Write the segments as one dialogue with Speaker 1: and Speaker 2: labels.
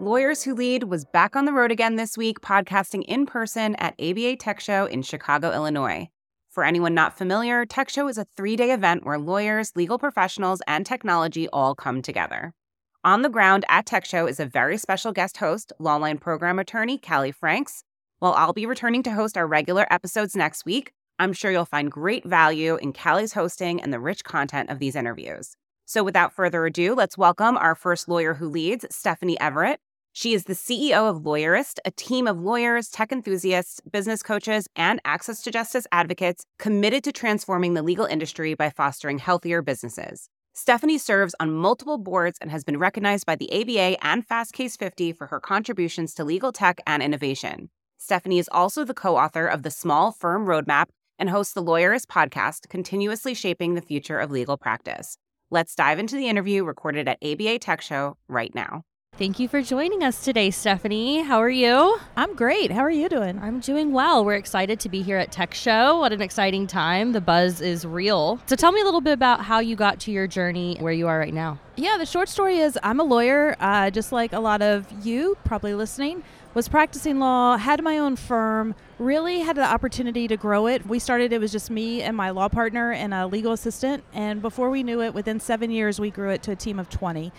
Speaker 1: Lawyers Who Lead was back on the road again this week, podcasting in person at ABA Tech Show in Chicago, Illinois. For anyone not familiar, Tech Show is a three day event where lawyers, legal professionals, and technology all come together. On the ground at Tech Show is a very special guest host, Lawline program attorney Callie Franks. While I'll be returning to host our regular episodes next week, I'm sure you'll find great value in Callie's hosting and the rich content of these interviews. So, without further ado, let's welcome our first lawyer who leads, Stephanie Everett. She is the CEO of Lawyerist, a team of lawyers, tech enthusiasts, business coaches, and access to justice advocates committed to transforming the legal industry by fostering healthier businesses. Stephanie serves on multiple boards and has been recognized by the ABA and Fastcase 50 for her contributions to legal tech and innovation. Stephanie is also the co author of the Small Firm Roadmap and hosts the Lawyerist podcast, continuously shaping the future of legal practice. Let's dive into the interview recorded at ABA Tech Show right now.
Speaker 2: Thank you for joining us today, Stephanie. How are you?
Speaker 3: I'm great. How are you doing?
Speaker 2: I'm doing well. We're excited to be here at Tech Show. What an exciting time. The buzz is real. So tell me a little bit about how you got to your journey where you are right now.
Speaker 3: Yeah, the short story is I'm a lawyer, uh, just like a lot of you probably listening. Was practicing law, had my own firm, really had the opportunity to grow it. We started, it was just me and my law partner and a legal assistant. And before we knew it, within seven years, we grew it to a team of 20.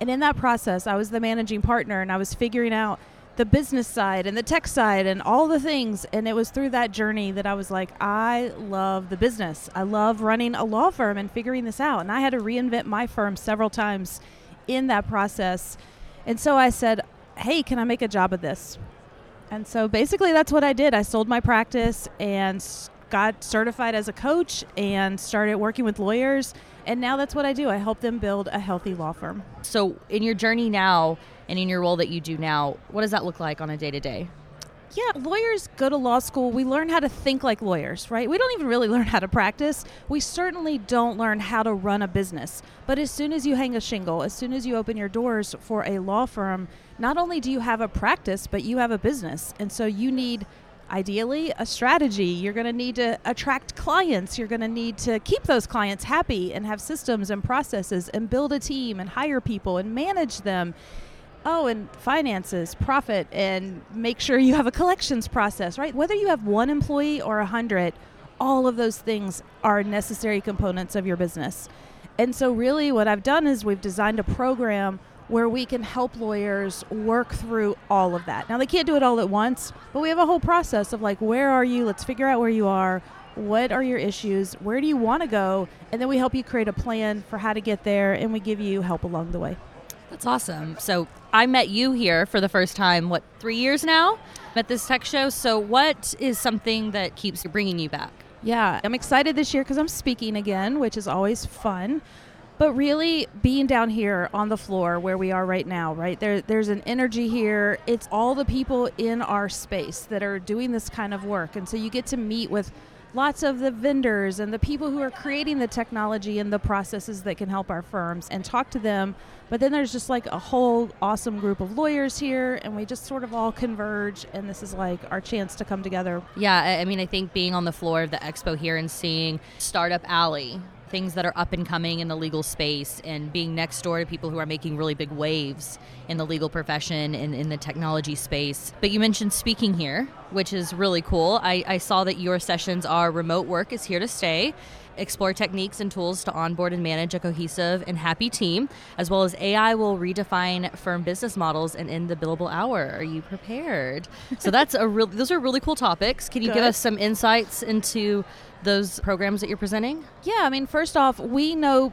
Speaker 3: And in that process, I was the managing partner and I was figuring out the business side and the tech side and all the things. And it was through that journey that I was like, I love the business. I love running a law firm and figuring this out. And I had to reinvent my firm several times in that process. And so I said, Hey, can I make a job of this? And so basically, that's what I did. I sold my practice and got certified as a coach and started working with lawyers and now that's what I do. I help them build a healthy law firm.
Speaker 2: So, in your journey now and in your role that you do now, what does that look like on a day to day?
Speaker 3: Yeah, lawyers go to law school. We learn how to think like lawyers, right? We don't even really learn how to practice. We certainly don't learn how to run a business. But as soon as you hang a shingle, as soon as you open your doors for a law firm, not only do you have a practice, but you have a business. And so you need ideally a strategy. You're going to need to attract clients. You're going to need to keep those clients happy and have systems and processes and build a team and hire people and manage them. Oh, and finances, profit, and make sure you have a collections process, right? Whether you have one employee or a hundred, all of those things are necessary components of your business. And so, really, what I've done is we've designed a program where we can help lawyers work through all of that. Now, they can't do it all at once, but we have a whole process of like, where are you? Let's figure out where you are. What are your issues? Where do you want to go? And then we help you create a plan for how to get there, and we give you help along the way.
Speaker 2: That's awesome. So, I met you here for the first time, what, three years now? At this tech show. So, what is something that keeps bringing you back?
Speaker 3: Yeah, I'm excited this year because I'm speaking again, which is always fun but really being down here on the floor where we are right now right there there's an energy here. It's all the people in our space that are doing this kind of work. And so you get to meet with lots of the vendors and the people who are creating the technology and the processes that can help our firms and talk to them. But then there's just like a whole awesome group of lawyers here and we just sort of all converge and this is like our chance to come together.
Speaker 2: Yeah i mean i think being on the floor of the expo here and seeing startup alley things that are up and coming in the legal space and being next door to people who are making really big waves in the legal profession and in the technology space. But you mentioned speaking here, which is really cool. I, I saw that your sessions are remote work is here to stay explore techniques and tools to onboard and manage a cohesive and happy team, as well as AI will redefine firm business models and end the billable hour. Are you prepared? so that's a real. Those are really cool topics. Can you Good. give us some insights into those programs that you're presenting?
Speaker 3: Yeah, I mean, first off, we know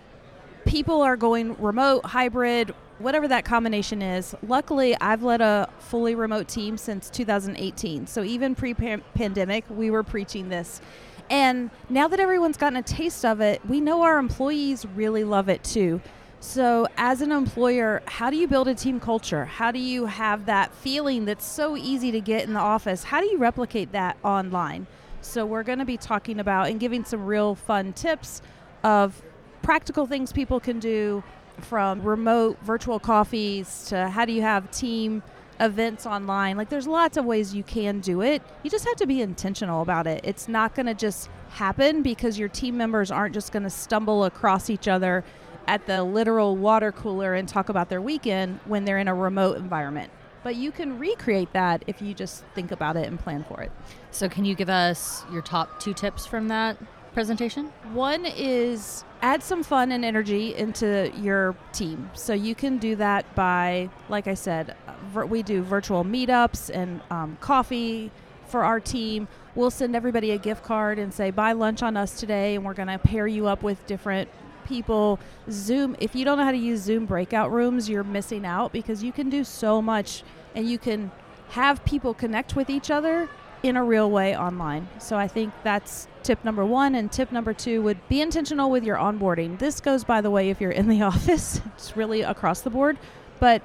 Speaker 3: people are going remote, hybrid, whatever that combination is. Luckily, I've led a fully remote team since 2018. So even pre pandemic, we were preaching this. And now that everyone's gotten a taste of it, we know our employees really love it too. So, as an employer, how do you build a team culture? How do you have that feeling that's so easy to get in the office? How do you replicate that online? So, we're going to be talking about and giving some real fun tips of practical things people can do from remote virtual coffees to how do you have team events online. Like, there's lots of ways you can do it. You just have to be intentional about it. It's not going to just happen because your team members aren't just going to stumble across each other at the literal water cooler and talk about their weekend when they're in a remote environment. But you can recreate that if you just think about it and plan for it.
Speaker 2: So, can you give us your top two tips from that presentation?
Speaker 3: One is add some fun and energy into your team. So, you can do that by, like I said, we do virtual meetups and um, coffee for our team. We'll send everybody a gift card and say, buy lunch on us today, and we're going to pair you up with different people. Zoom, if you don't know how to use Zoom breakout rooms, you're missing out because you can do so much and you can have people connect with each other in a real way online. So I think that's tip number one. And tip number two would be intentional with your onboarding. This goes, by the way, if you're in the office, it's really across the board. But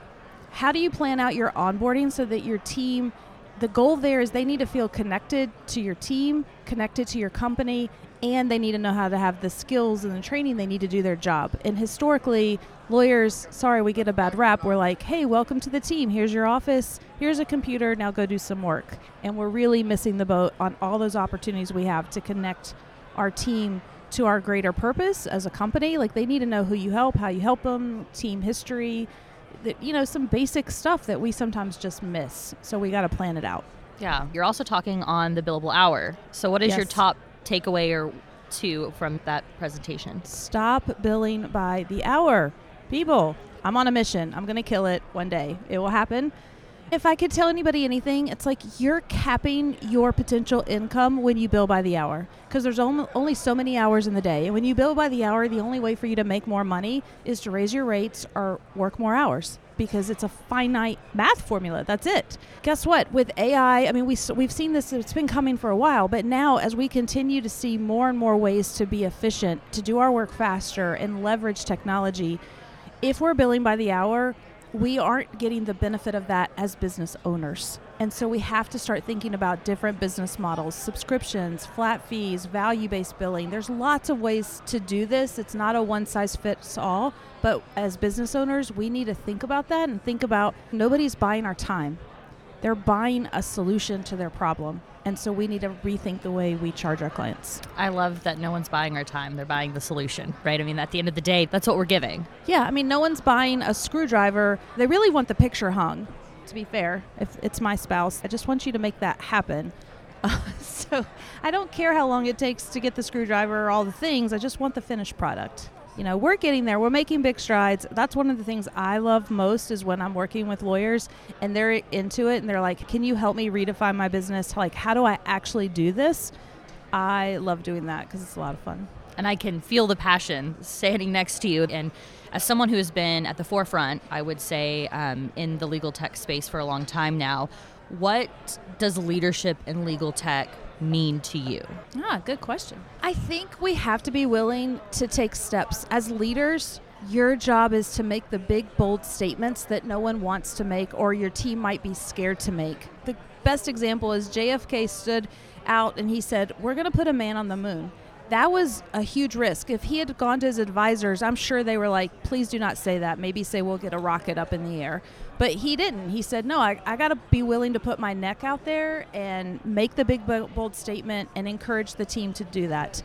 Speaker 3: how do you plan out your onboarding so that your team the goal there is they need to feel connected to your team, connected to your company, and they need to know how to have the skills and the training they need to do their job. And historically, lawyers, sorry, we get a bad rap. We're like, hey, welcome to the team. Here's your office. Here's a computer. Now go do some work. And we're really missing the boat on all those opportunities we have to connect our team to our greater purpose as a company. Like they need to know who you help, how you help them, team history, that you know some basic stuff that we sometimes just miss. So we got to plan it out.
Speaker 2: Yeah, you're also talking on the billable hour. So what is yes. your top takeaway or two from that presentation?
Speaker 3: Stop billing by the hour. People, I'm on a mission. I'm going to kill it one day. It will happen. If I could tell anybody anything, it's like you're capping your potential income when you bill by the hour because there's only so many hours in the day. And when you bill by the hour, the only way for you to make more money is to raise your rates or work more hours because it's a finite math formula. That's it. Guess what? With AI, I mean, we, we've seen this, it's been coming for a while, but now as we continue to see more and more ways to be efficient, to do our work faster, and leverage technology, if we're billing by the hour, we aren't getting the benefit of that as business owners. And so we have to start thinking about different business models, subscriptions, flat fees, value based billing. There's lots of ways to do this. It's not a one size fits all. But as business owners, we need to think about that and think about nobody's buying our time. They're buying a solution to their problem. And so we need to rethink the way we charge our clients.
Speaker 2: I love that no one's buying our time. They're buying the solution, right? I mean, at the end of the day, that's what we're giving.
Speaker 3: Yeah. I mean, no one's buying a screwdriver. They really want the picture hung, to be fair. If it's my spouse, I just want you to make that happen. Uh, so I don't care how long it takes to get the screwdriver or all the things. I just want the finished product you know, we're getting there. We're making big strides. That's one of the things I love most is when I'm working with lawyers and they're into it and they're like, "Can you help me redefine my business? Like, how do I actually do this?" I love doing that because it's a lot of fun.
Speaker 2: And I can feel the passion standing next to you. And as someone who has been at the forefront, I would say, um, in the legal tech space for a long time now, what does leadership in legal tech mean to you?
Speaker 3: Ah, good question. I think we have to be willing to take steps. As leaders, your job is to make the big, bold statements that no one wants to make or your team might be scared to make. The best example is JFK stood out and he said, We're going to put a man on the moon that was a huge risk. If he had gone to his advisors, I'm sure they were like, please do not say that. Maybe say we'll get a rocket up in the air. But he didn't. He said, no, I, I got to be willing to put my neck out there and make the big, bold statement and encourage the team to do that.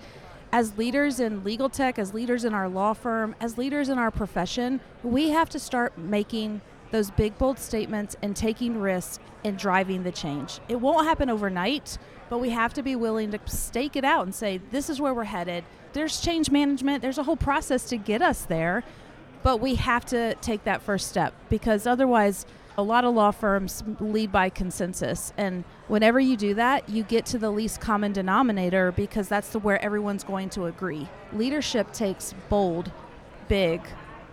Speaker 3: As leaders in legal tech, as leaders in our law firm, as leaders in our profession, we have to start making those big, bold statements and taking risks and driving the change. It won't happen overnight but we have to be willing to stake it out and say, this is where we're headed. There's change management, there's a whole process to get us there, but we have to take that first step because otherwise, a lot of law firms lead by consensus. And whenever you do that, you get to the least common denominator because that's the where everyone's going to agree. Leadership takes bold, big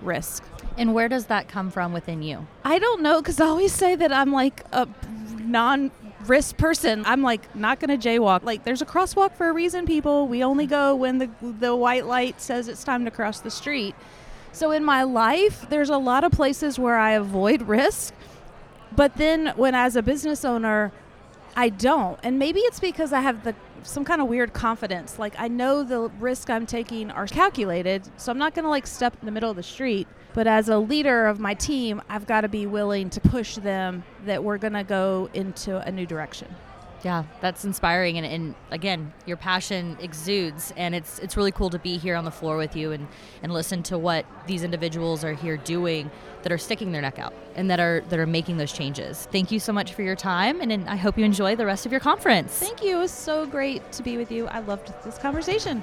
Speaker 3: risk.
Speaker 2: And where does that come from within you?
Speaker 3: I don't know because I always say that I'm like a non risk person. I'm like not going to jaywalk. Like there's a crosswalk for a reason, people. We only go when the the white light says it's time to cross the street. So in my life, there's a lot of places where I avoid risk. But then when as a business owner, I don't. And maybe it's because I have the some kind of weird confidence. Like I know the risk I'm taking are calculated, so I'm not going to like step in the middle of the street. But as a leader of my team, I've got to be willing to push them that we're going to go into a new direction.
Speaker 2: Yeah, that's inspiring, and, and again, your passion exudes, and it's it's really cool to be here on the floor with you and and listen to what these individuals are here doing that are sticking their neck out and that are that are making those changes. Thank you so much for your time, and, and I hope you enjoy the rest of your conference.
Speaker 3: Thank you. It was so great to be with you. I loved this conversation.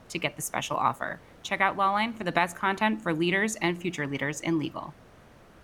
Speaker 1: to get the special offer. Check out Lawline for the best content for leaders and future leaders in legal.